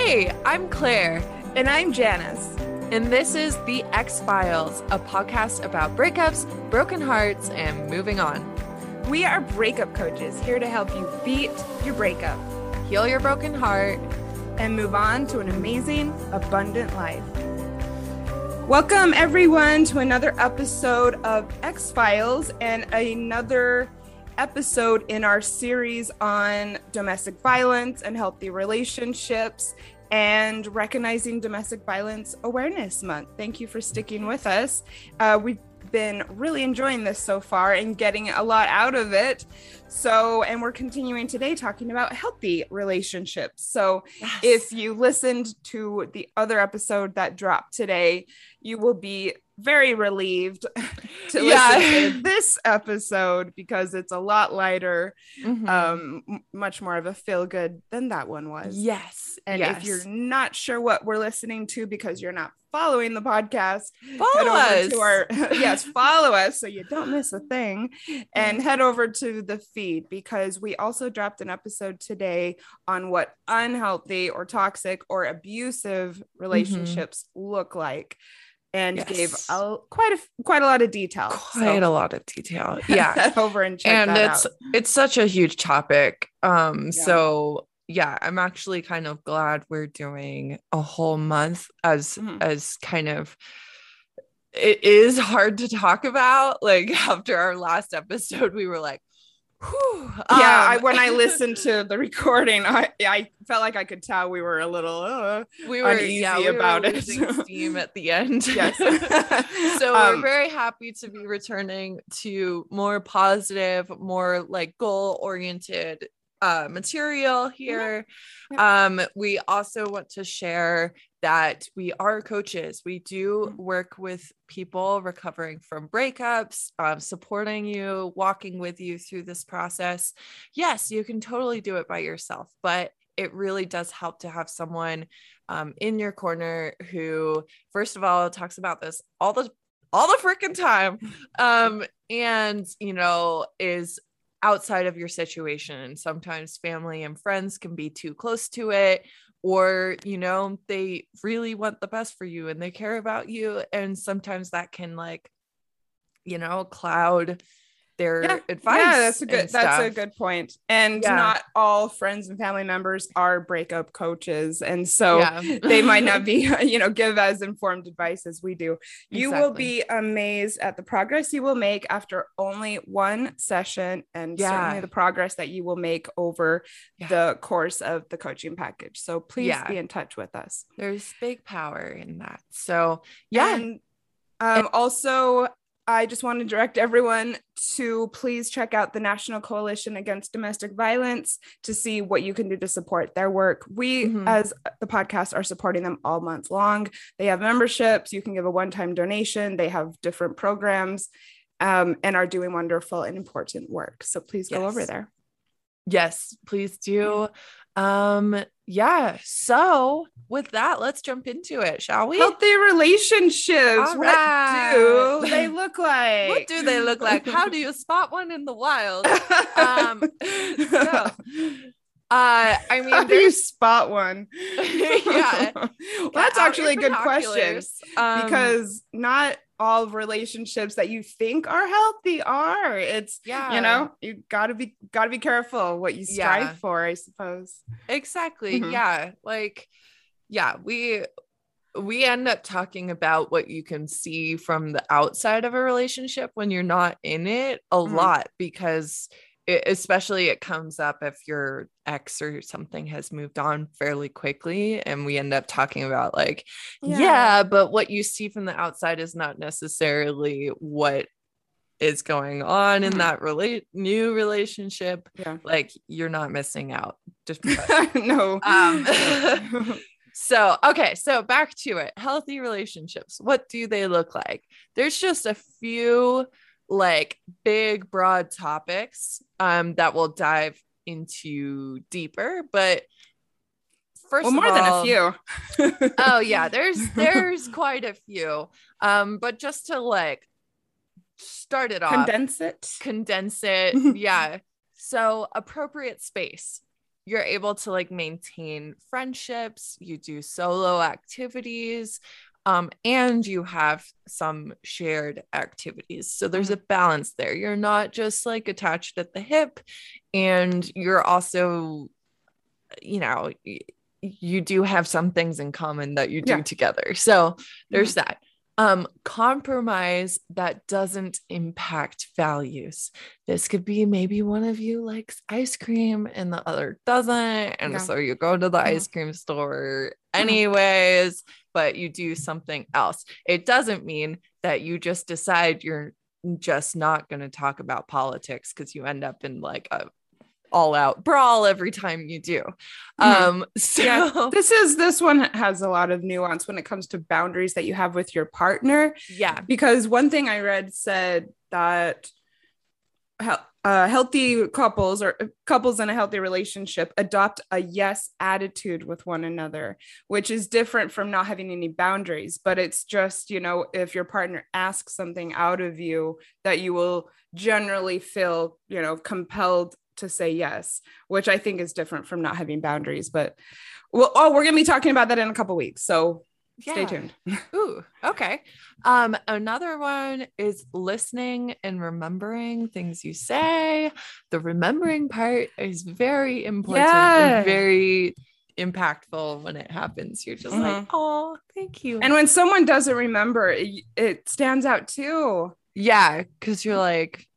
Hey, I'm Clair. And I'm Janice. And this is The Ex-Philes, a podcast about breakups, broken hearts, and moving on. We are breakup coaches here to help you beat your breakup, heal your broken heart, and move on to an amazing, abundant life. Welcome, everyone, to another episode of Ex-Philes and another episode in our series on domestic violence and healthy relationships and recognizing Domestic Violence Awareness Month. Thank you for sticking with us. Uh, we've been really enjoying this so far and getting a lot out of it. So, and we're continuing today talking about healthy relationships. So, yes. if you listened to the other episode that dropped today, you will be very relieved to yeah. listen to this episode because it's a lot lighter, mm-hmm. um, m- much more of a feel good than that one was. Yes. And yes. if you're not sure what we're listening to because you're not following the podcast, follow us. To our, yes, follow us so you don't miss a thing and head over to the feed because we also dropped an episode today on what unhealthy or toxic or abusive mm-hmm. relationships mm-hmm. look like and yes. gave quite a quite a lot of detail. Quite so. a lot of detail. Yeah. over and and it's out. it's such a huge topic. Um yeah. so yeah, I'm actually kind of glad we're doing a whole month as mm-hmm. as kind of it is hard to talk about. Like after our last episode, we were like, Whew. Yeah, um, I, when I listened to the recording, I I felt like I could tell we were a little uh, we were uneasy yeah, we about were it. steam at the end. Yes. so um, we're very happy to be returning to more positive, more like goal oriented uh, material here. Um, we also want to share that we are coaches. We do mm-hmm. work with people recovering from breakups, um, supporting you, walking with you through this process. Yes, you can totally do it by yourself, but it really does help to have someone um, in your corner who, first of all, talks about this all the all the freaking time um and you know is outside of your situation. And sometimes family and friends can be too close to it, or, you know, they really want the best for you and they care about you. And sometimes that can, like, you know, cloud their yeah. advice. Yeah, that's a good that's a good point. And yeah. not all friends and family members are breakup coaches. And so yeah. they might not be, you know, give as informed advice as we do. You exactly. will be amazed at the progress you will make after only one session and certainly the progress that you will make over the course of the coaching package. So please be in touch with us. There's big power in that. So yeah. And, um, also, I just want to direct everyone to please check out the National Coalition Against Domestic Violence to see what you can do to support their work. We, mm-hmm. as the podcast, are supporting them all month long. They have memberships, you can give a one time donation, they have different programs um, and are doing wonderful and important work. So please go yes. over there. Yes, please do. Um, yeah. So with that, let's jump into it, shall we? Healthy relationships. Right. What do they look like? what do they look like? How do you spot one in the wild? Um, so uh, I mean, how do you spot one? yeah, well, that's actually a good question um, because not all relationships that you think are healthy are. It's yeah, you know, you gotta be gotta be careful what you strive yeah. for, I suppose. Exactly. Mm-hmm. Yeah. Like, yeah, we we end up talking about what you can see from the outside of a relationship when you're not in it a mm-hmm. lot because it, especially it comes up if your ex or something has moved on fairly quickly and we end up talking about like yeah. yeah but what you see from the outside is not necessarily what is going on in mm-hmm. that relate new relationship yeah. like you're not missing out just no um so okay so back to it healthy relationships what do they look like there's just a few like big broad topics um that we'll dive into deeper but first well, more all, than a few. Oh yeah there's there's quite a few. Um but just to like start it off condense it. condense it yeah. So appropriate space. You're able to like maintain friendships, you do solo activities, um, and you have some shared activities. So there's mm-hmm. a balance there. You're not just like attached at the hip, and you're also, you know, you do have some things in common that you do yeah. together. So there's mm-hmm. that. Um, compromise that doesn't impact values. This could be maybe one of you likes ice cream and the other doesn't. And yeah. so you go to the mm-hmm. ice cream store anyways, but you do something else. It doesn't mean that you just decide you're just not going to talk about politics because you end up in like a all out brawl every time you do. Mm-hmm. Um, so yeah, this is this one has a lot of nuance when it comes to boundaries that you have with your partner. Yeah, because one thing I read said that uh, healthy couples or couples in a healthy relationship adopt a yes attitude with one another, which is different from not having any boundaries. But it's just, you know, if your partner asks something out of you, that you will generally feel, you know, compelled to say yes, which I think is different from not having boundaries. But well, oh, we're gonna be talking about that in a couple weeks. So yeah. stay tuned. Ooh, okay. Um, another one is listening and remembering things you say. The remembering part is very important yeah. and very impactful when it happens. You're just mm-hmm. like, oh, thank you. And when someone doesn't remember, it, it stands out too. Yeah, because you're like,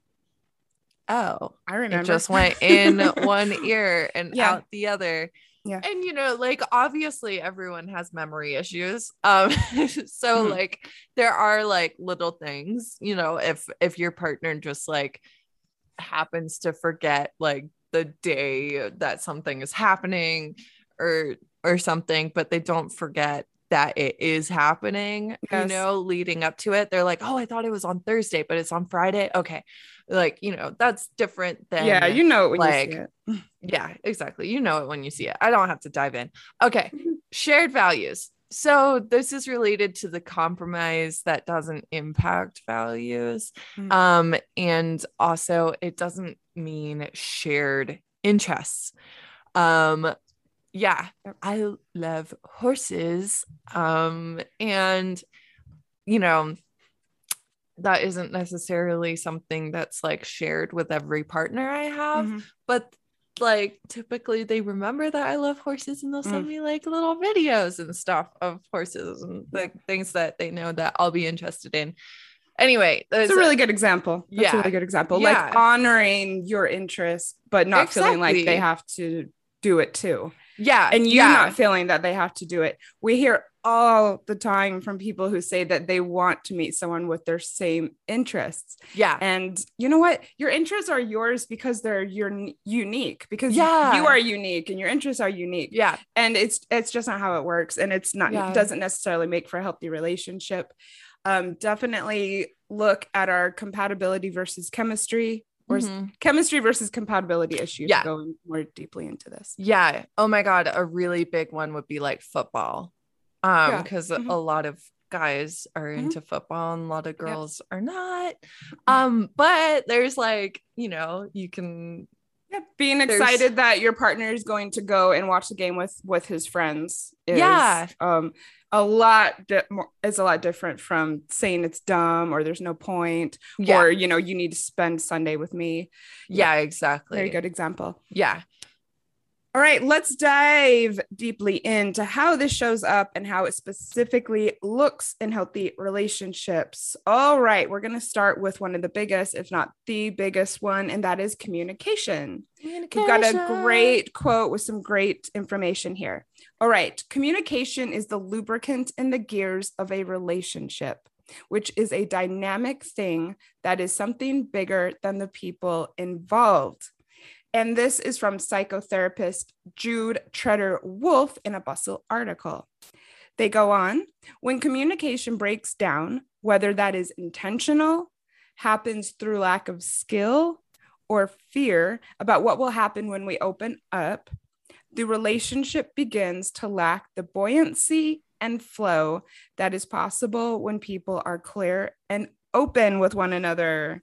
oh, I remember. It just went in one ear and yeah. out the other. Yeah. And you know, like obviously everyone has memory issues. Um so mm-hmm. like there are like little things, you know, if if your partner just like happens to forget like the day that something is happening or or something, but they don't forget that it is happening, yes. you know, leading up to it. They're like, oh, I thought it was on Thursday, but it's on Friday. Okay. Like, you know, that's different than yeah, you know it like, yeah, exactly. You know it when you see it. I don't have to dive in. Okay. Shared values. So this is related to the compromise that doesn't impact values. Mm-hmm. Um, and also it doesn't mean shared interests. Um, yeah, I love horses. Um, and you know, that isn't necessarily something that's like shared with every partner I have, mm-hmm. but like typically they remember that I love horses and they'll send mm. me like little videos and stuff of horses and like things that they know that I'll be interested in. Anyway, it's a really good example. That's yeah. a really good example. Yeah. Like honoring your interests, but not exactly. feeling like they have to do it too. Yeah. And you yeah. not feeling that they have to do it. We hear all the time from people who say that they want to meet someone with their same interests. Yeah. And you know what? Your interests are yours because they're you're unique because yeah. you are unique and your interests are unique. Yeah. And it's it's just not how it works and it's not yeah. it doesn't necessarily make for a healthy relationship. Um definitely look at our compatibility versus chemistry or mm-hmm. chemistry versus compatibility issues yeah. going more deeply into this. Yeah. Oh my god, a really big one would be like football um because yeah. mm-hmm. a lot of guys are mm-hmm. into football and a lot of girls are not um but there's like you know you can yeah, being excited that your partner is going to go and watch the game with with his friends is, yeah. um a lot di- more, is a lot different from saying it's dumb or there's no point yeah. or you know you need to spend sunday with me. Yeah, yeah. Exactly. very good example. Yeah all right, let's dive deeply into how this shows up and how it specifically looks in healthy relationships. All right, we're going to start with one of the biggest, if not the biggest one, and that is communication. communication. We've got a great quote with some great information here. All right, communication is the lubricant in the gears of a relationship, which is a dynamic thing that is something bigger than the people involved. And this is from psychotherapist Jude Treder-Wolff in a Bustle article. They go on when communication breaks down, whether that is intentional, happens through lack of skill, or fear about what will happen when we open up, the relationship begins to lack the buoyancy and flow that is possible when people are clear and open with one another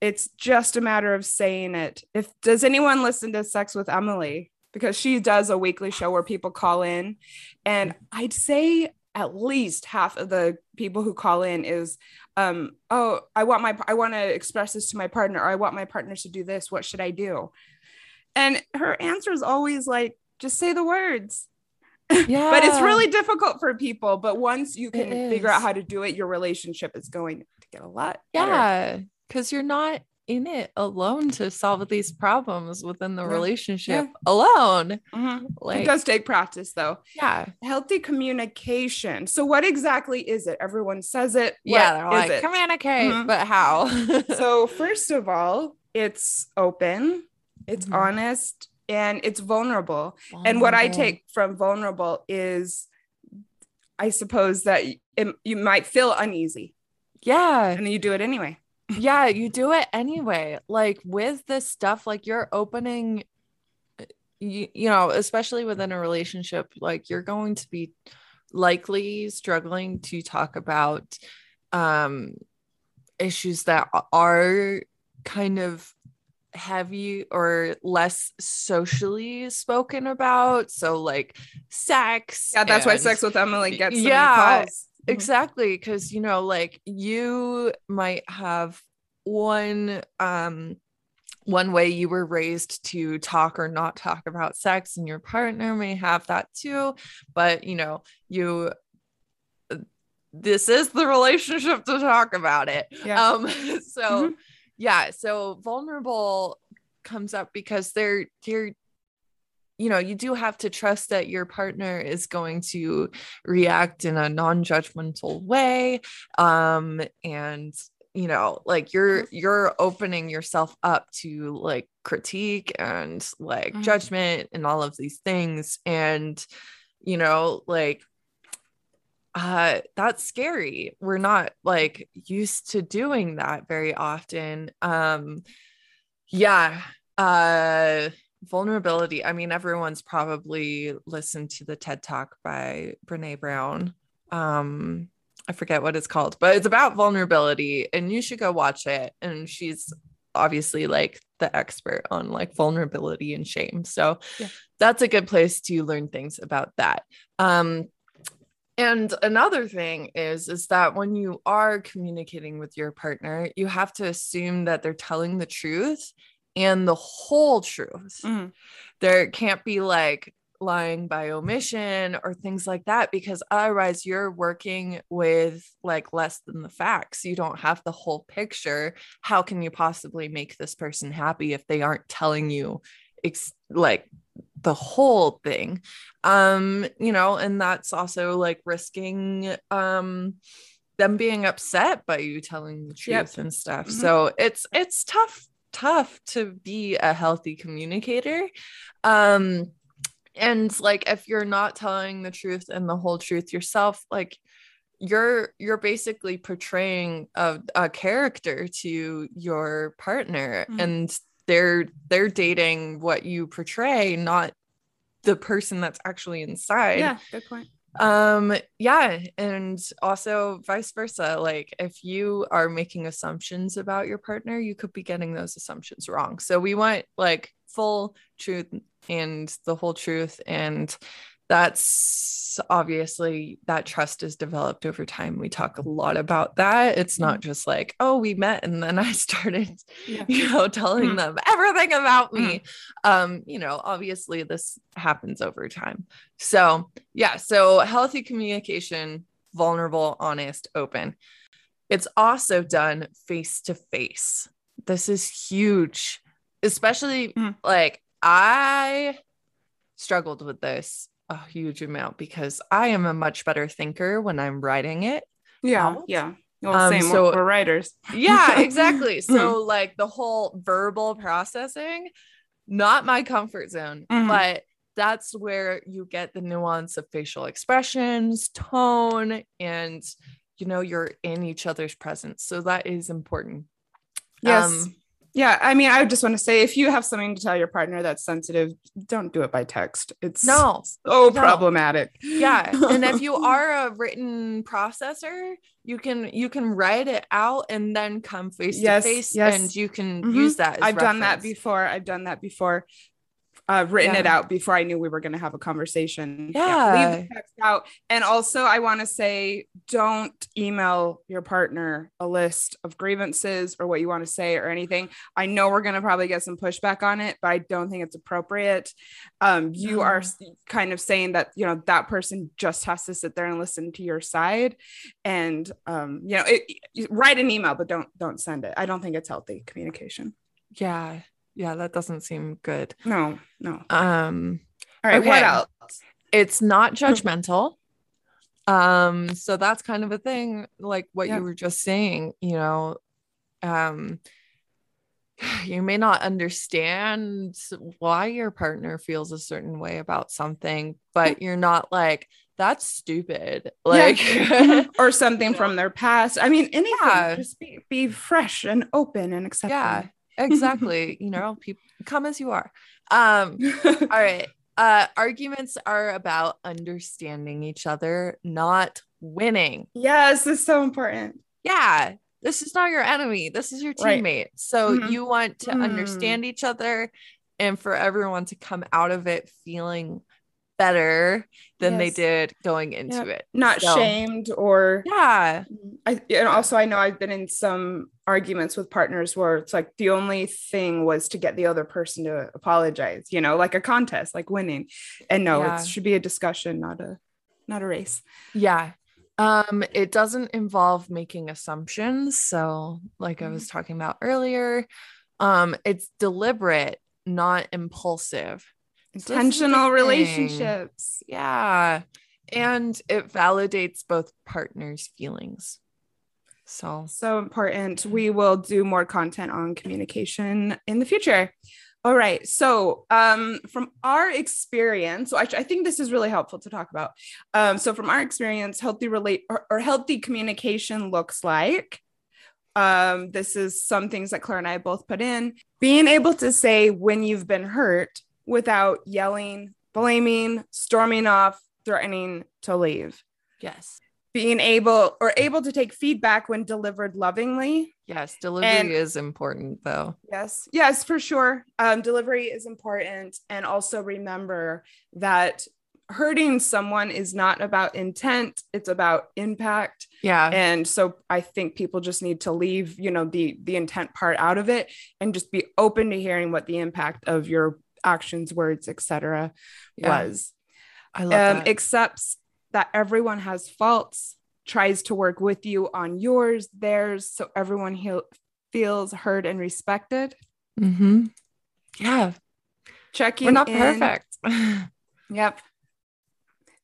it's just a matter of saying it. If does anyone listen to Sex with Emily? because she does a weekly show where people call in. And I'd say at least half of the people who call in is um oh i want my i want to express this to my partner or i want my partner to do this what should i do and her answer is always like just say the words yeah but it's really difficult for people but once you can figure out how to do it your relationship is going to get a lot yeah because you're not in it alone to solve these problems within the yeah. relationship yeah. alone. Mm-hmm. Like, it does take practice though. Yeah. Healthy communication. So, what exactly is it? Everyone says it. yeah. They're like, it? communicate, mm-hmm. but how? so, first of all, it's open, it's mm-hmm. honest, and it's vulnerable. vulnerable. And what I take from vulnerable is, I suppose that it, you might feel uneasy. Yeah. And you do it anyway yeah, you do it anyway. Like with this stuff, like you're opening, uh, you, you know, especially within a relationship, like you're going to be likely struggling to talk about um issues that are kind of heavy or less socially spoken about so like sex yeah that's and, why sex with emily gets yeah. Exactly. Because, you know, like you might have one, um, one way you were raised to talk or not talk about sex, and your partner may have that too. But, you know, you, uh, this is the relationship to talk about it. Yeah. Um, so, mm-hmm. yeah. So vulnerable comes up because they're, they're, you know you do have to trust that your partner is going to react in a non-judgmental way um and you know like you're you're opening yourself up to like critique and like mm-hmm. judgment and all of these things and you know like uh that's scary. We're not like used to doing that very often. Um yeah uh vulnerability i mean everyone's probably listened to the ted talk by brene brown. Um i forget what it's called but it's about vulnerability and you should go watch it. And she's obviously like the expert on like vulnerability and shame. So yeah. that's a good place to learn things about that. Um and another thing is is that when you are communicating with your partner you have to assume that they're telling the truth and the whole truth. Mm-hmm. There can't be like lying by omission or things like that because otherwise you're working with like less than the facts. You don't have the whole picture. How can you possibly make this person happy if they aren't telling you ex- like the whole thing? Um, you know, and that's also like risking um them being upset by you telling the truth yep. and stuff. Mm-hmm. So it's it's tough tough to be a healthy communicator. Um, and like if you're not telling the truth and the whole truth yourself, like you're you're basically portraying a, a character to your partner mm-hmm. and they're they're dating what you portray not the person that's actually inside yeah good point um yeah and also vice versa like if you are making assumptions about your partner you could be getting those assumptions wrong. So we want like full truth and the whole truth and that's obviously that trust is developed over time. We talk a lot about that. It's not mm-hmm. just like, oh, we met and then I started, yeah. you know, telling mm-hmm. them everything about me. Mm-hmm. Um, you know, obviously this happens over time. So, yeah, so healthy communication, vulnerable, honest, open. It's also done face to face. This is huge, especially mm-hmm. like I struggled with this a huge amount because I am a much better thinker when I'm writing it. Yeah. Out. Yeah. Well, um, same. So, we're writers. yeah, exactly. So, like the whole verbal processing, not my comfort zone, mm-hmm. but that's where you get the nuance of facial expressions, tone, and you know, you're in each other's presence. So, that is important. Yes. Um, yeah, I mean, I just want to say if you have something to tell your partner that's sensitive, don't do it by text. It's no so no. problematic. Yeah. And if you are a written processor, you can you can write it out and then come face yes, to face yes. and you can mm-hmm. use that. I've reference. done that before. I've done that before. Uh, written yeah. it out before I knew we were going to have a conversation. Yeah. yeah. Leave the text out. And also, I want to say don't email your partner a list of grievances or what you want to say or anything. I know we're going to probably get some pushback on it, but I don't think it's appropriate. Um, you are kind of saying that, you know, that person just has to sit there and listen to your side. And, um, you know, it, write an email, but don't, don't send it. I don't think it's healthy communication. Yeah yeah, that doesn't seem good. No, no. Um all right, okay. what else? It's not judgmental. um, so that's kind of a thing, like what yeah. you were just saying, you know. Um you may not understand why your partner feels a certain way about something, but you're not like, that's stupid. Like yeah. or something from their past. I mean, anything. Yeah. Just be, be fresh and open and accepting. Yeah exactly. You know people come as you are. Um all right. Uh arguments are about understanding each other not winning. Yes it's so important. Yeah this is not your enemy. This is your teammate. Right. so mm-hmm. you want to mm. understand each other and for everyone to come out of it feeling better than yes. they did going into yeah. it. Not so, shamed or yeah. I and also I know I've been in some arguments with partners where it's like the only thing was to get the other person to apologize, you know, like a contest, like winning. And no, yeah. it should be a discussion, not a not a race. Yeah. Um, it doesn't involve making assumptions. So, like I was mm-hmm. talking about earlier, um, it's deliberate, not impulsive intentional relationships. Yeah. And it validates both partners' feelings. So, so important. We will do more content on communication in the future. All right. So, um, from our experience, so I, I, think this is really helpful to talk about. Um, so, from our experience, healthy relate or, or healthy communication looks like um, this is some things that Clair and I both put in being able to say when you've been hurt without yelling, blaming, storming off, threatening to leave. Yes. Being able or able to take feedback when delivered lovingly. Yes, delivery and, is important though. Yes, yes, for sure. Um, delivery is important. And also remember that hurting someone is not about intent, it's about impact. Yeah. And so I think people just need to leave, you know, the the intent part out of it and just be open to hearing what the impact of your actions, words, etc. Yeah. was. I love um, that. Accepts that everyone has faults, tries to work with you on yours, theirs, so everyone he- feels heard and respected. Mm-hmm. Yeah. Checking. We're not in, perfect. yep.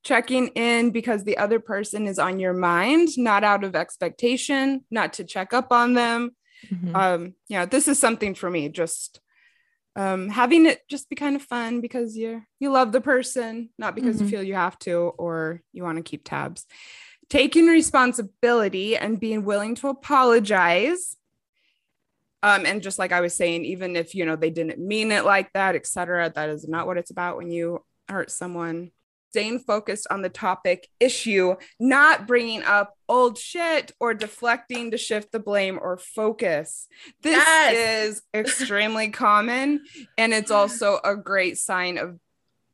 Checking in because the other person is on your mind, not out of expectation, not to check up on them. Mm-hmm. Um, yeah, this is something for me. Just um, having it just be kind of fun because you you love the person, not because mm-hmm. you feel you have to or you want to keep tabs. Taking responsibility and being willing to apologize. Um, and just like I was saying, even if you know they didn't mean it like that, etc., that is not what it's about when you hurt someone staying focused on the topic issue, not bringing up old shit or deflecting to shift the blame or focus. This yes. is extremely common. And it's also a great sign of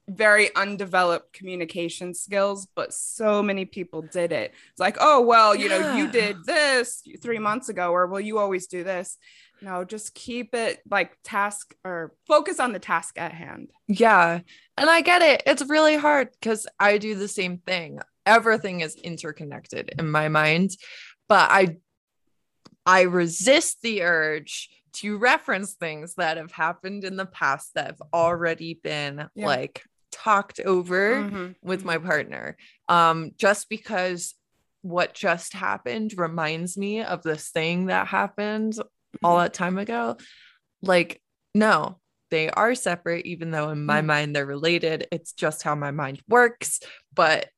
very undeveloped communication skills, but so many people did it. It's like, oh, well, you know, you did this three months ago, or well, you always do this. No, just keep it like task or focus on the task at hand. Yeah. And I get it. It's really hard because I do the same thing. Everything is interconnected in my mind, but I I resist the urge to reference things that have happened in the past that have already been yeah. like talked over mm-hmm. with my mm-hmm. partner. Um just because what just happened reminds me of this thing that happened all that time ago. Like, no, they are separate, even though in my mm. mind they're related. It's just how my mind works. But,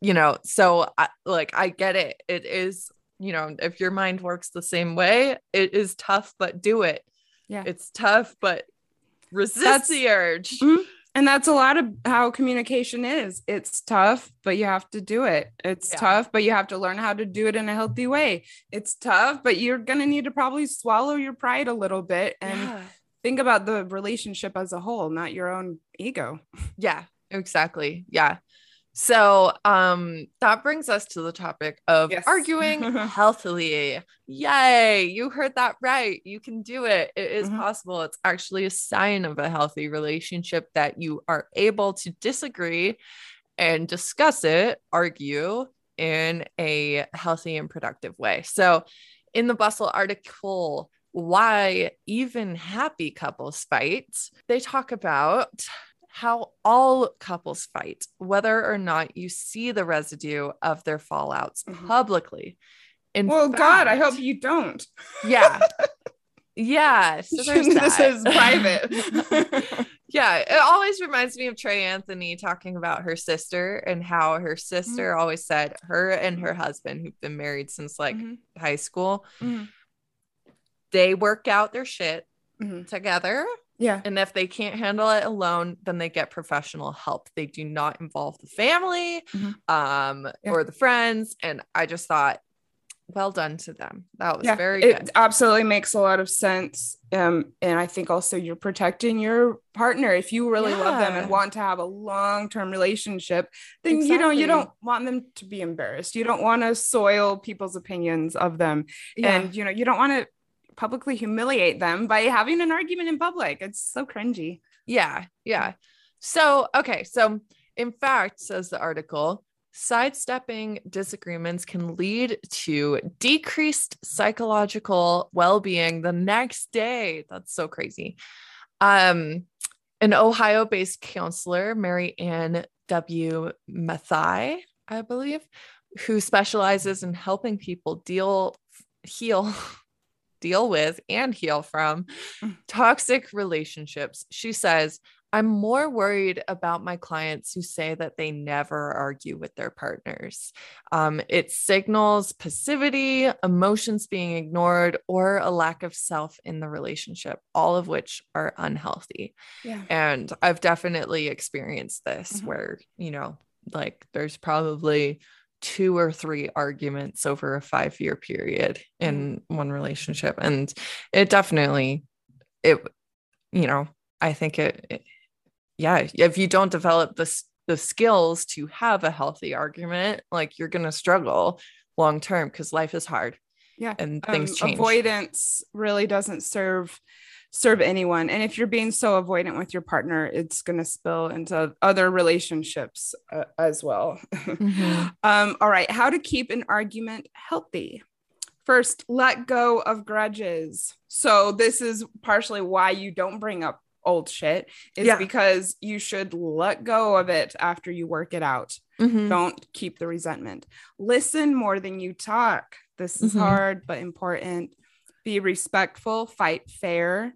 you know, so I, like, I get it. It is, you know, if your mind works the same way, it is tough, but do it. Yeah. It's tough, but resist That's, the urge. And that's a lot of how communication is. It's tough, but you have to do it. It's yeah. tough, but you have to learn how to do it in a healthy way. It's tough, but you're going to need to probably swallow your pride a little bit and yeah. think about the relationship as a whole, not your own ego. Yeah, exactly. Yeah. So um that brings us to the topic of yes. arguing healthily. Yay, you heard that right. You can do it. It is mm-hmm. possible. It's actually a sign of a healthy relationship that you are able to disagree and discuss it, argue in a healthy and productive way. So in the Bustle article, why even happy couples fight, they talk about how all couples fight, whether or not you see the residue of their fallouts mm-hmm. publicly. In well, fact, God, I hope you don't. Yeah. Yeah. So this is private. yeah. It always reminds me of Trey Anthony talking about her sister and how her sister mm-hmm. always said her and her husband, who've been married since like mm-hmm. high school, mm-hmm. they work out their shit mm-hmm. together yeah. And if they can't handle it alone, then they get professional help. They do not involve the family mm-hmm. um, yeah. or the friends. And I just thought, well done to them. That was yeah, very good. It absolutely makes a lot of sense. Um, and I think also you're protecting your partner. If you really yeah. love them and want to have a long-term relationship, then exactly. you know you don't want them to be embarrassed. You don't want to soil people's opinions of them. Yeah. And you know, you don't want to publicly humiliate them by having an argument in public. It's so cringy. Yeah. Yeah. So, okay. So, in fact, says the article, sidestepping disagreements can lead to decreased psychological well-being the next day. That's so crazy. Um, an Ohio-based counselor, Mary Ann W. Mathai, I believe, who specializes in helping people deal heal deal with and heal from mm. toxic relationships. She says, I'm more worried about my clients who say that they never argue with their partners. Um, it signals passivity, emotions being ignored, or a lack of self in the relationship, all of which are unhealthy. Yeah. And I've definitely experienced this mm-hmm. where, you know, like there's probably two or three arguments over a five year period in mm. one relationship and it definitely it you know i think it, it yeah if you don't develop the the skills to have a healthy argument like you're going to struggle long term because life is hard yeah and things um, change avoidance really doesn't serve serve anyone. And if you're being so avoidant with your partner, it's going to spill into other relationships uh, as well. Mm-hmm. um, all right. How to keep an argument healthy. First, let go of grudges. So, this is partially why you don't bring up old shit, is yeah. because you should let go of it after you work it out. Mm-hmm. Don't keep the resentment. Listen more than you talk. This is mm-hmm. hard, but important be respectful, fight fair,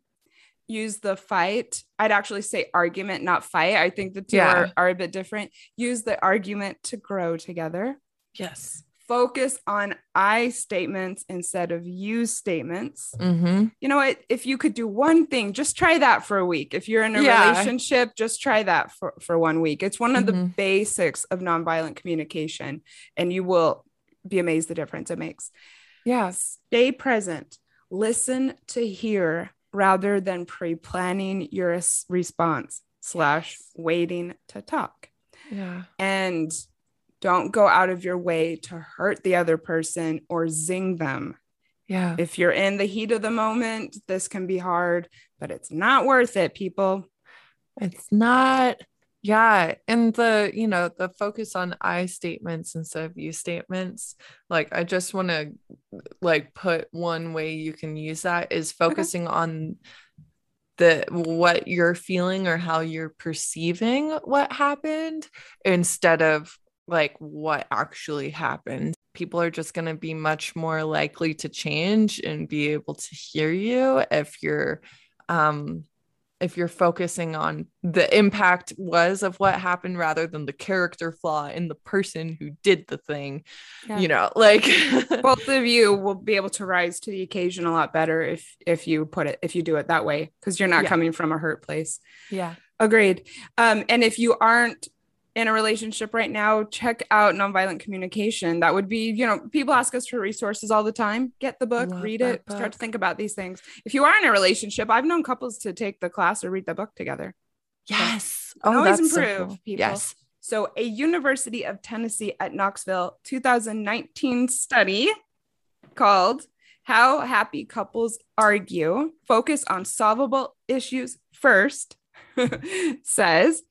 use the fight. I'd actually say argument, not fight. I think the two yeah. are, are a bit different. Use the argument to grow together. Yes. Focus on I statements instead of you statements. Mm-hmm. You know what? If you could do one thing, just try that for a week. If you're in a yeah. relationship, just try that for, for one week. It's one of mm-hmm. the basics of nonviolent communication, and you will be amazed the difference it makes. Yes. Stay present listen to hear rather than pre-planning your response slash waiting to talk. Yeah. And don't go out of your way to hurt the other person or zing them. Yeah. If you're in the heat of the moment this can be hard but it's not worth it people. It's not yeah. And the, you know, the focus on I statements instead of you statements. Like, I just want to like put one way you can use that is focusing okay. on the what you're feeling or how you're perceiving what happened instead of like what actually happened. People are just going to be much more likely to change and be able to hear you if you're um if you're focusing on the impact was of what happened rather than the character flaw in the person who did the thing yeah. you know like both of you will be able to rise to the occasion a lot better if if you put it if you do it that way because you're not yeah. coming from a hurt place yeah agreed um and if you aren't in a relationship right now, check out nonviolent communication. That would be, you know, people ask us for resources all the time. Get the book, Love read it, book. start to think about these things. If you are in a relationship, I've known couples to take the class or read the book together. Yes. So, oh, always improve people. Yes. So, a University of Tennessee at Knoxville 2019 study called How Happy Couples Argue Focus on Solvable Issues First says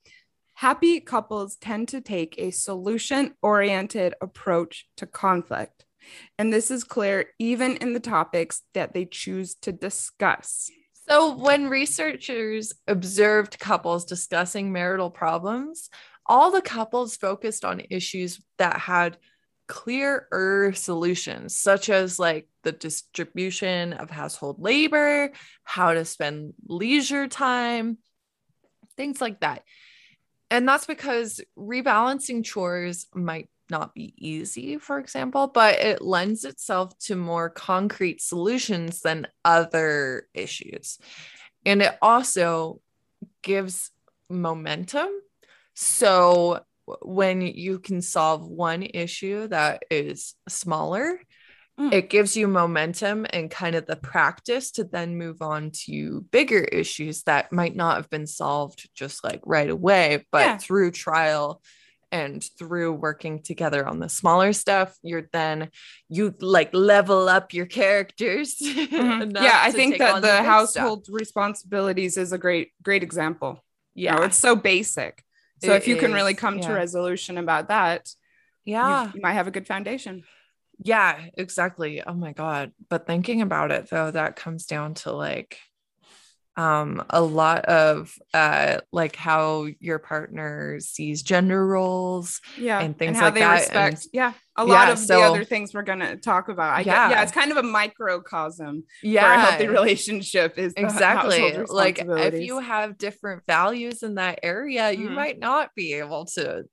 Happy couples tend to take a solution oriented approach to conflict. And this is clear even in the topics that they choose to discuss. So, when researchers observed couples discussing marital problems, all the couples focused on issues that had clearer solutions, such as like the distribution of household labor, how to spend leisure time, things like that. And that's because rebalancing chores might not be easy, for example, but it lends itself to more concrete solutions than other issues. And it also gives momentum. So when you can solve one issue that is smaller, Mm. It gives you momentum and kind of the practice to then move on to bigger issues that might not have been solved just like right away, but yeah. through trial and through working together on the smaller stuff you're then you like level up your characters mm-hmm. yeah i think that the household stuff. responsibilities is a great great example yeah you know, it's so basic so it if you is, can really come yeah. to resolution about that yeah you, you might have a good foundation yeah, exactly. Oh my God. But thinking about it though, that comes down to like um a lot of uh like how your partner sees gender roles yeah and things and how like they that respect and, yeah a lot yeah, of so, the other things we're gonna talk about I yeah get, yeah it's kind of a microcosm yeah for a healthy relationship is exactly like if you have different values in that area mm-hmm. you might not be able to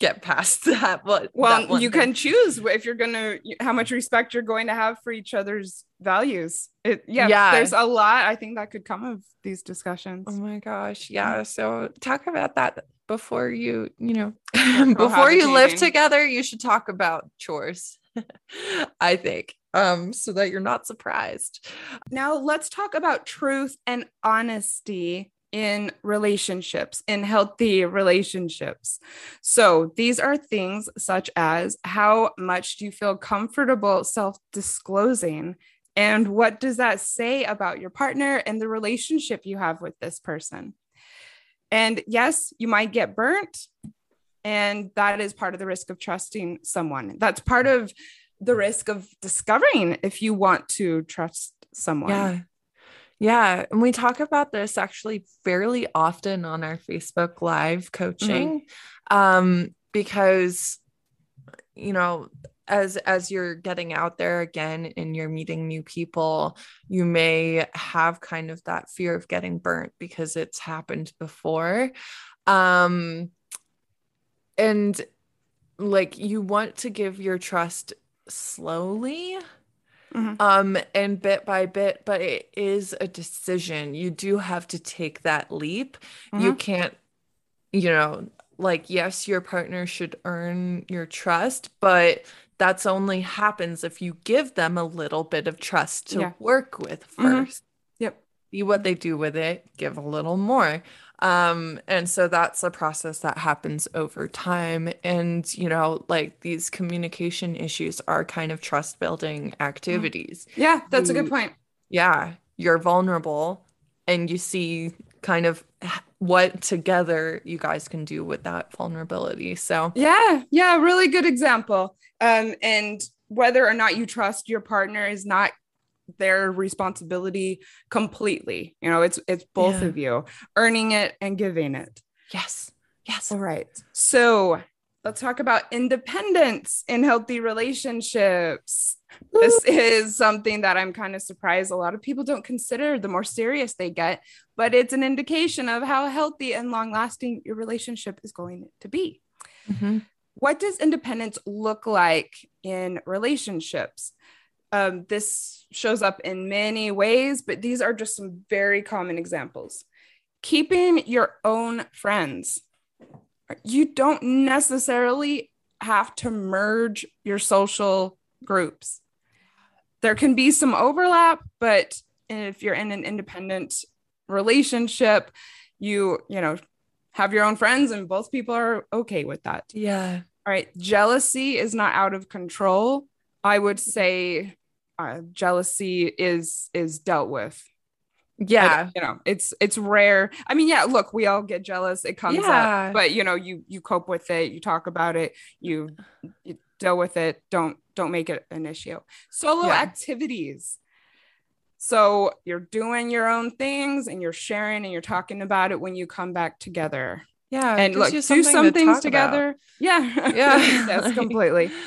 get past that but well that you thing. can choose if you're gonna how much respect you're going to have for each other's values. It yeah, yeah there's a lot i think that could come of these discussions. Oh my gosh yeah so talk about that before you you know before you live together you should talk about chores i think um so that you're not surprised. Now let's talk about truth and honesty in relationships, in healthy relationships. So, these are things such as how much do you feel comfortable self disclosing? And what does that say about your partner and the relationship you have with this person? And yes, you might get burnt. And that is part of the risk of trusting someone. That's part of the risk of discovering if you want to trust someone. Yeah. Yeah. And we talk about this actually fairly often on our Facebook Live coaching mm-hmm. um, because, you know, as as you're getting out there again and you're meeting new people you may have kind of that fear of getting burnt because it's happened before um and like you want to give your trust slowly Mm-hmm. Um, and bit by bit, but it is a decision. You do have to take that leap. Mm-hmm. You can't, you know, like, yes, your partner should earn your trust, but that's only happens if you give them a little bit of trust to yeah. work with 1st mm-hmm. Yep. See what they do with it, give a little more um and so that's a process that happens over time. And you know like these communication issues are kind of trust building activities. Yeah that's you, a good point. Yeah you're vulnerable and you see kind of what together you guys can do with that vulnerability. So yeah yeah really good example. Um and whether or not you trust your partner is not their responsibility completely. You know, it's it's both yeah. of you earning it and giving it. Yes. Yes. All right. So let's talk about independence in healthy relationships. This is something that I'm kind of surprised a lot of people don't consider the more serious they get, but it's an indication of how healthy and long lasting your relationship is going to be. Mm-hmm. What does independence look like in relationships? Um, this shows up in many ways, but these are just some very common examples. Keeping your own friends. you don't necessarily have to merge your social groups. There can be some overlap, but if you're in an independent relationship, you, you know, have your own friends and both people are okay with that. Yeah. All right. Jealousy is not out of control. I would say uh, jealousy is is dealt with. Yeah. you know it's it's rare. I mean yeah look we all get jealous. It comes yeah. up but you know you you cope with it. You talk about it. You, you deal with it. Don't don't make it an issue. Solo yeah. activities. So you're doing your own things and you're sharing and you're talking about it when you come back together. Yeah and look do some things together about. yeah. Yeah. That's completely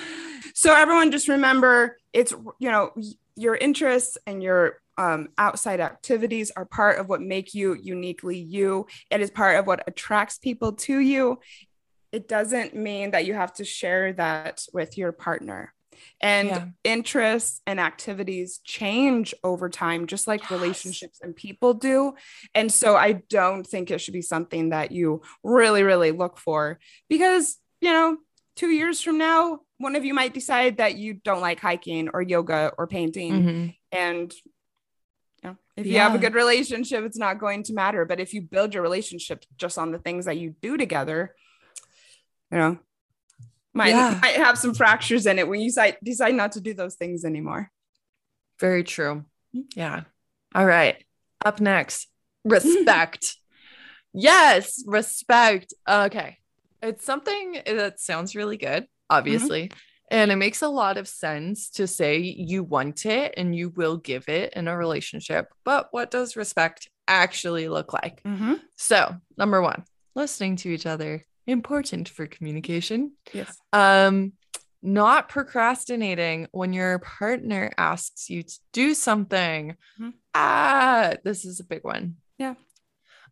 so everyone just remember it's you know your interests and your um, outside activities are part of what make you uniquely you. It is part of what attracts people to you. It doesn't mean that you have to share that with your partner. And yeah. interests and activities change over time, just like yes. relationships and people do. And so I don't think it should be something that you really, really look for because, you know, two years from now, one of you might decide that you don't like hiking or yoga or painting. Mm-hmm. And if you have a good relationship, it's not going to matter. But if you build your relationship just on the things that you do together, you know, might, yeah. might have some fractures in it when you decide, decide not to do those things anymore. Very true. Yeah. All right. Up next, respect. yes, respect. Okay. It's something that sounds really good, obviously. Mm-hmm. And it makes a lot of sense to say you want it and you will give it in a relationship. But what does respect actually look like? Mm-hmm. So, number one, listening to each other, important for communication. Yes. Um, not procrastinating when your partner asks you to do something. Mm-hmm. Ah, this is a big one. Yeah.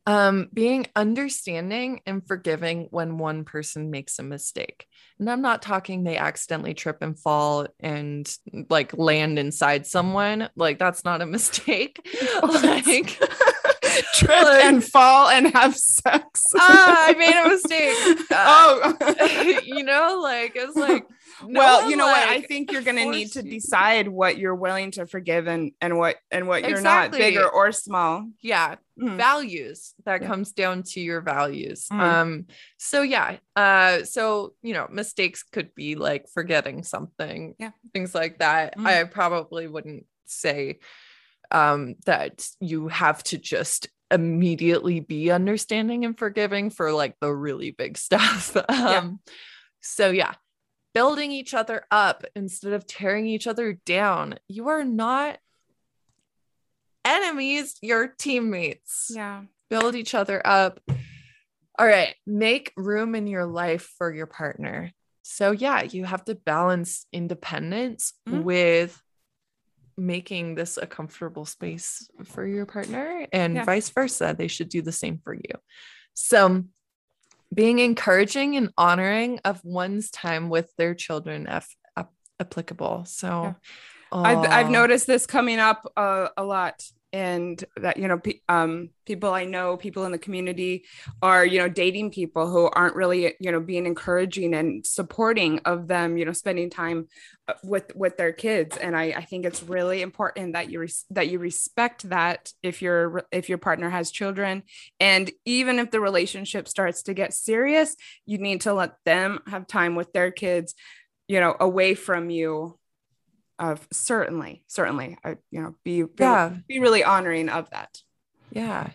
Um, being understanding and forgiving when one person makes a mistake. And I'm not talking they accidentally trip and fall and like land inside someone. Like that's not a mistake. like trip like, and fall and have sex. ah, I made a mistake. Uh, oh, you know, like it's like no well, you know like, what? I think you're gonna need to decide what you're willing to forgive and and what and what you're exactly. not, big or, or small. Yeah, mm-hmm. values that yeah. comes down to your values. Mm-hmm. Um. So yeah. Uh. So you know, mistakes could be like forgetting something. Yeah. Things like that. Mm-hmm. I probably wouldn't say um that you have to just immediately be understanding and forgiving for like the really big stuff. um. Yeah. So yeah building each other up instead of tearing each other down. You are not enemies, you're teammates. Yeah. Build each other up. All right, make room in your life for your partner. So, yeah, you have to balance independence mm-hmm. with making this a comfortable space for your partner and yeah. vice versa. They should do the same for you. So, being encouraging and honoring of one's time with their children if applicable. So yeah. I've, I've noticed this coming up uh, a lot and that you know pe- um, people i know people in the community are you know dating people who aren't really you know being encouraging and supporting of them you know spending time uh, with with their kids. And i i think it's really important that you res- that you respect that if your if your partner has children. And even if the relationship starts to get serious you need to let them have time with their kids you know away from you of certainly certainly I, you know be, be yeah. be really honoring of that. Yeah.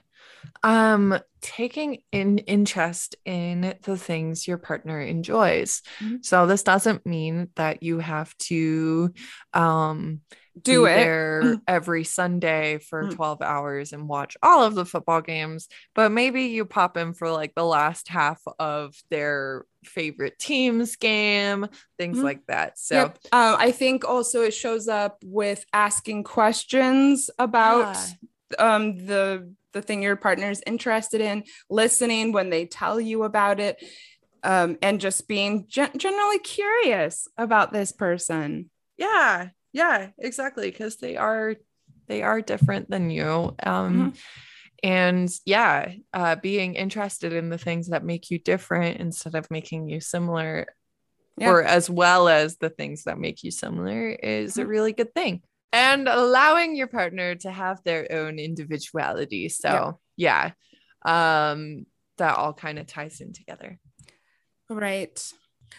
Um taking in interest in the things your partner enjoys. Mm-hmm. so this doesn't mean that you have to um do it there every Sunday for mm-hmm. 12 hours and watch all of the football games, but maybe you pop in for like the last half of their favorite teams game, things mm-hmm. like that. So yep. um, I think also it shows up with asking questions about yeah. um, the the thing your partner is interested in, listening when they tell you about it, um, and just being gen- generally curious about this person. Yeah, yeah, exactly, because they are they are different than you. Um, mm-hmm. and yeah uh, being interested in the things that make you different instead of making you similar yeah. or as well as the things that make you similar is mm-hmm. a really good thing and allowing your partner to have their own individuality so yeah, yeah. um that all kind of ties in together right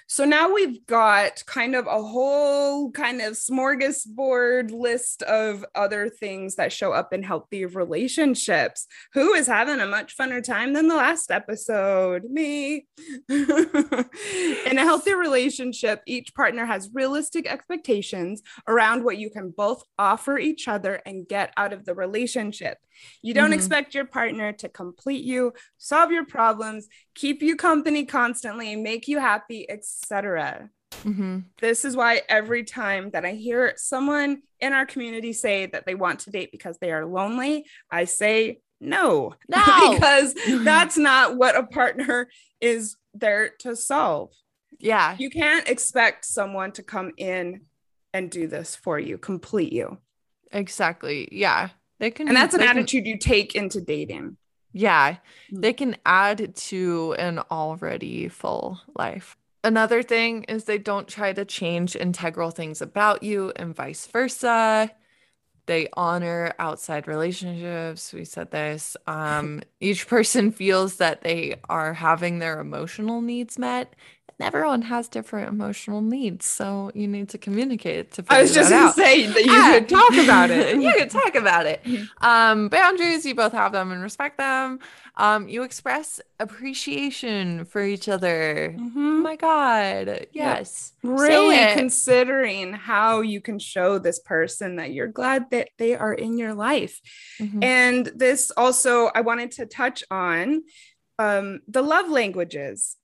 so now we've got kind of a whole kind of smorgasbord list of other things that show up in healthy relationships. Who is having a much funner time than the last episode? Me. in a healthy relationship, each partner has realistic expectations around what you can both offer each other and get out of the relationship. You don't mm-hmm. expect your partner to complete you, solve your problems, keep you company constantly, make you happy, etc. Mm-hmm. This is why every time that I hear someone in our community say that they want to date because they are lonely, I say no, no, because that's not what a partner is there to solve. Yeah. You can't expect someone to come in and do this for you, complete you. Exactly. Yeah. They can, and that's an attitude can, you take into dating. Yeah, mm-hmm. they can add to an already full life. Another thing is they don't try to change integral things about you and vice versa. They honor outside relationships. We said this. Um, each person feels that they are having their emotional needs met everyone has different emotional needs, so you need to communicate it to. I was just gonna out. say that you could talk about it. you could talk about it. Um, boundaries, you both have them and respect them. Um, you express appreciation for each other. Mm-hmm. Oh my God, yes, yep. really considering how you can show this person that you're glad that they are in your life, mm-hmm. and this also I wanted to touch on um, the love languages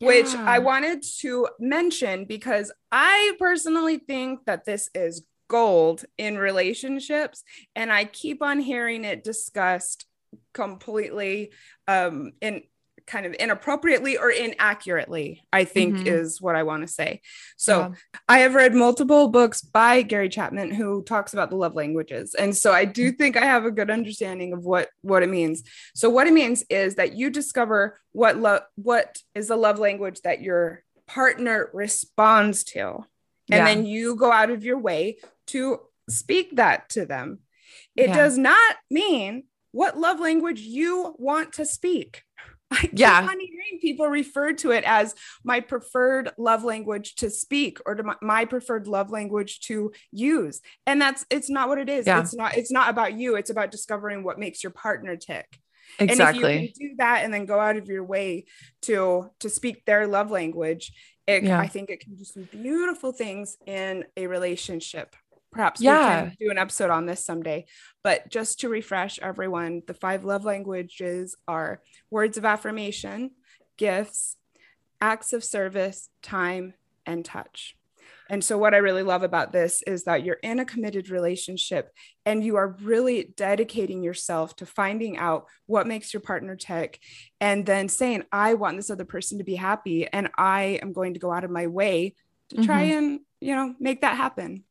yeah. which I wanted to mention because I personally think that this is gold in relationships. And I keep on hearing it discussed completely um, in kind of inappropriately or inaccurately, I think mm-hmm. is what I want to say. So yeah. I have read multiple books by Gary Chapman who talks about the love languages. And so I do think I have a good understanding of what what it means. So what it means is that you discover what love what is the love language that your partner responds to. And yeah. then you go out of your way to speak that to them. It yeah. does not mean what love language you want to speak. I keep yeah. on hearing people refer to it as my preferred love language to speak or to my, my, preferred love language to use. And that's it's not what it is. Yeah. It's not it's not about you. It's about discovering what makes your partner tick. Exactly. And if you can do that and then go out of your way to to speak their love language, it, yeah. I think it can do some beautiful things in a relationship. Perhaps yeah. we can do an episode on this someday. But just to refresh everyone, the five love languages are words of affirmation, gifts, acts of service, time, and touch. And so, what I really love about this is that you're in a committed relationship and you are really dedicating yourself to finding out what makes your partner tick and then saying, I want this other person to be happy and I am going to go out of my way to try mm-hmm. and, you know, make that happen.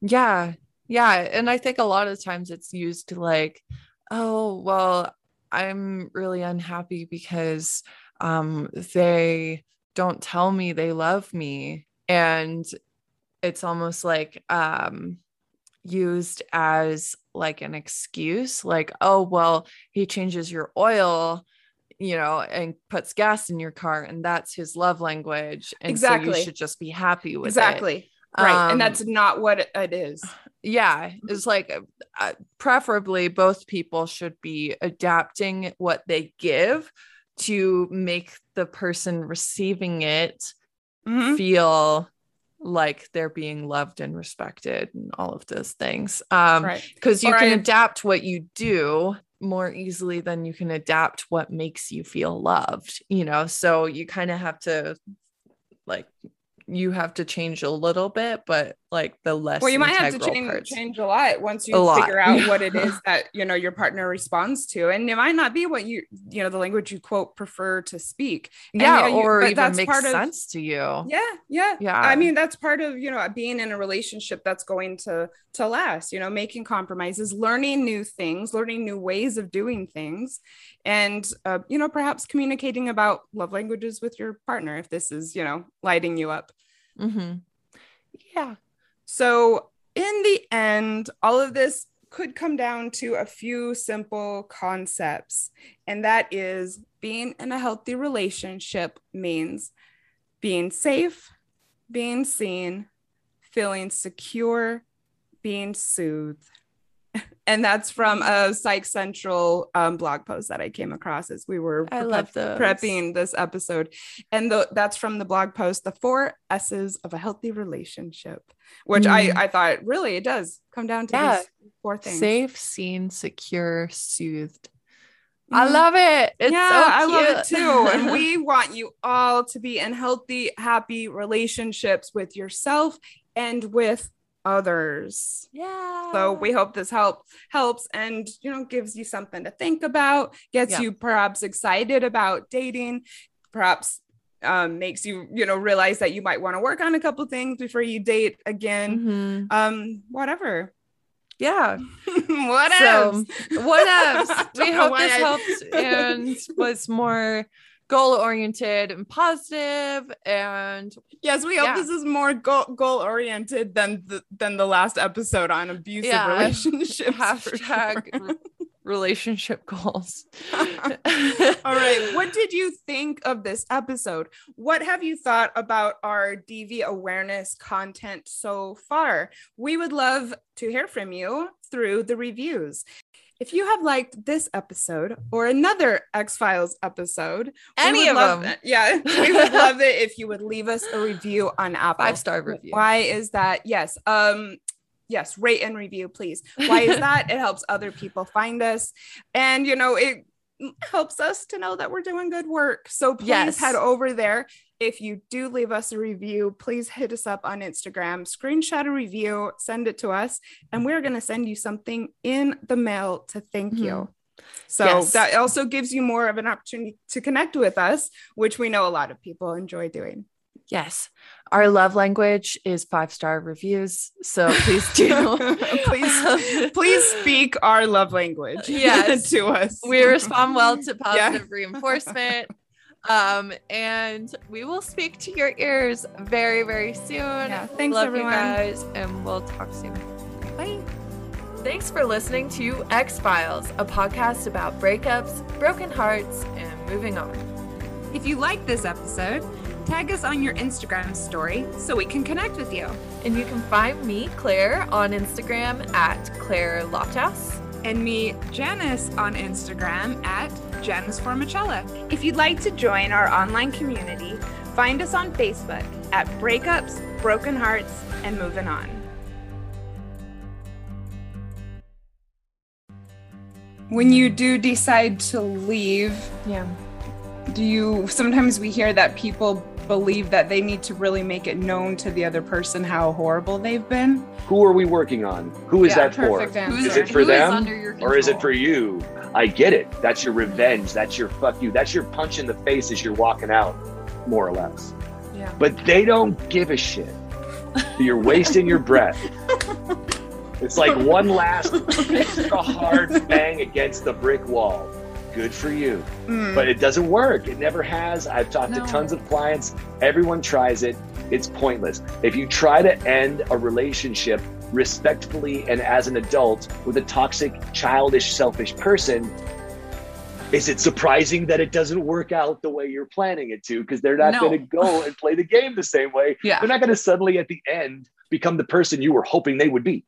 Yeah. Yeah. And I think a lot of times it's used to like, oh, well, I'm really unhappy because um, they don't tell me they love me. And it's almost like um, used as like an excuse, like, oh, well, he changes your oil you know, and puts gas in your car, and that's his love language. And exactly. so you should just be happy with exactly. it. Exactly. Right. Um, and that's not what it is. Yeah. It's like uh, preferably both people should be adapting what they give to make the person receiving it mm-hmm. feel like they're being loved and respected and all of those things. Um, because you or can I- adapt what you do more easily than you can adapt what makes you feel loved, you know. So you kind of have to like you have to change a little bit, but like the less well, you might have to change parts. change a lot once you figure out what it is that you know your partner responds to, and it might not be what you you know the language you quote prefer to speak. And, yeah, you know, or even makes sense of, to you. Yeah, yeah, yeah. I mean, that's part of you know being in a relationship that's going to to last. You know, making compromises, learning new things, learning new ways of doing things, and uh, you know perhaps communicating about love languages with your partner if this is you know lighting you up. Mm-hmm. Yeah. So, in the end, all of this could come down to a few simple concepts. And that is being in a healthy relationship means being safe, being seen, feeling secure, being soothed, and that's from a Psych Central um, blog post that I came across as we were love prepping this episode. And the, that's from the blog post, The Four S's of a Healthy Relationship, which mm. I, I thought really it does come down to yeah. four things safe, seen, secure, soothed. I mm-hmm. love it. It's yeah, so I love it too. and we want you all to be in healthy, happy relationships with yourself and with others. Yeah. So we hope this help helps and you know gives you something to think about, gets yeah. you perhaps excited about dating, perhaps um, makes you you know realize that you might want to work on a couple things before you date again. Mm-hmm. Um, whatever. Yeah. what else? So, what else? we hope this I... helped and was more goal oriented and positive and yes we hope yeah. this is more goal goal oriented than the than the last episode on abusive yeah. relationships hashtag sure. relationship goals all right what did you think of this episode what have you thought about our dv awareness content so far we would love to hear from you through the reviews if you have liked this episode or another Ex-Philes episode, any of them, yeah, we would love it if you would leave us a review on Apple. Five star review. Why is that? Yes. Um, yes, rate and review, please. Why is that? it helps other people find us. And you know, it helps us to know that we're doing good work. So please yes. head over there. If you do leave us a review, please hit us up on Instagram, screenshot a review, send it to us, and we're going to send you something in the mail to thank mm-hmm. you. So yes. that also gives you more of an opportunity to connect with us, which we know a lot of people enjoy doing. Yes. Our love language is five star reviews. So please do. please, please speak our love language yes. to us. We respond well to positive yeah. reinforcement. Um, and we will speak to your ears very, very soon. Yeah, thanks, Love everyone. you guys, and we'll talk soon. Bye. Thanks for listening to Ex-Philes, a podcast about breakups, broken hearts, and moving on. If you like this episode, tag us on your Instagram story so we can connect with you. And you can find me, Clair, on Instagram at Clair Lofthouse. And me, Janice, on Instagram at Janice Formichella. If you'd like to join our online community, find us on Facebook at Breakups, Broken Hearts, and Moving On. When you do decide to leave, yeah. Do you sometimes we hear that people believe that they need to really make it known to the other person how horrible they've been. Who are we working on? Who is yeah, that for? Is it for Who them or is it for you? I get it. That's your revenge. That's your fuck you. That's your punch in the face as you're walking out, more or less. Yeah. But they don't give a shit. You're wasting your breath. It's like one last extra hard bang against the brick wall good for you. Mm. But it doesn't work. It never has. I've talked no. to tons of clients. Everyone tries it. It's pointless. If you try to end a relationship respectfully and as an adult with a toxic, childish, selfish person, is it surprising that it doesn't work out the way you're planning it to? Because they're not no. going to go and play the game the same way. Yeah. They're not going to suddenly at the end become the person you were hoping they would be.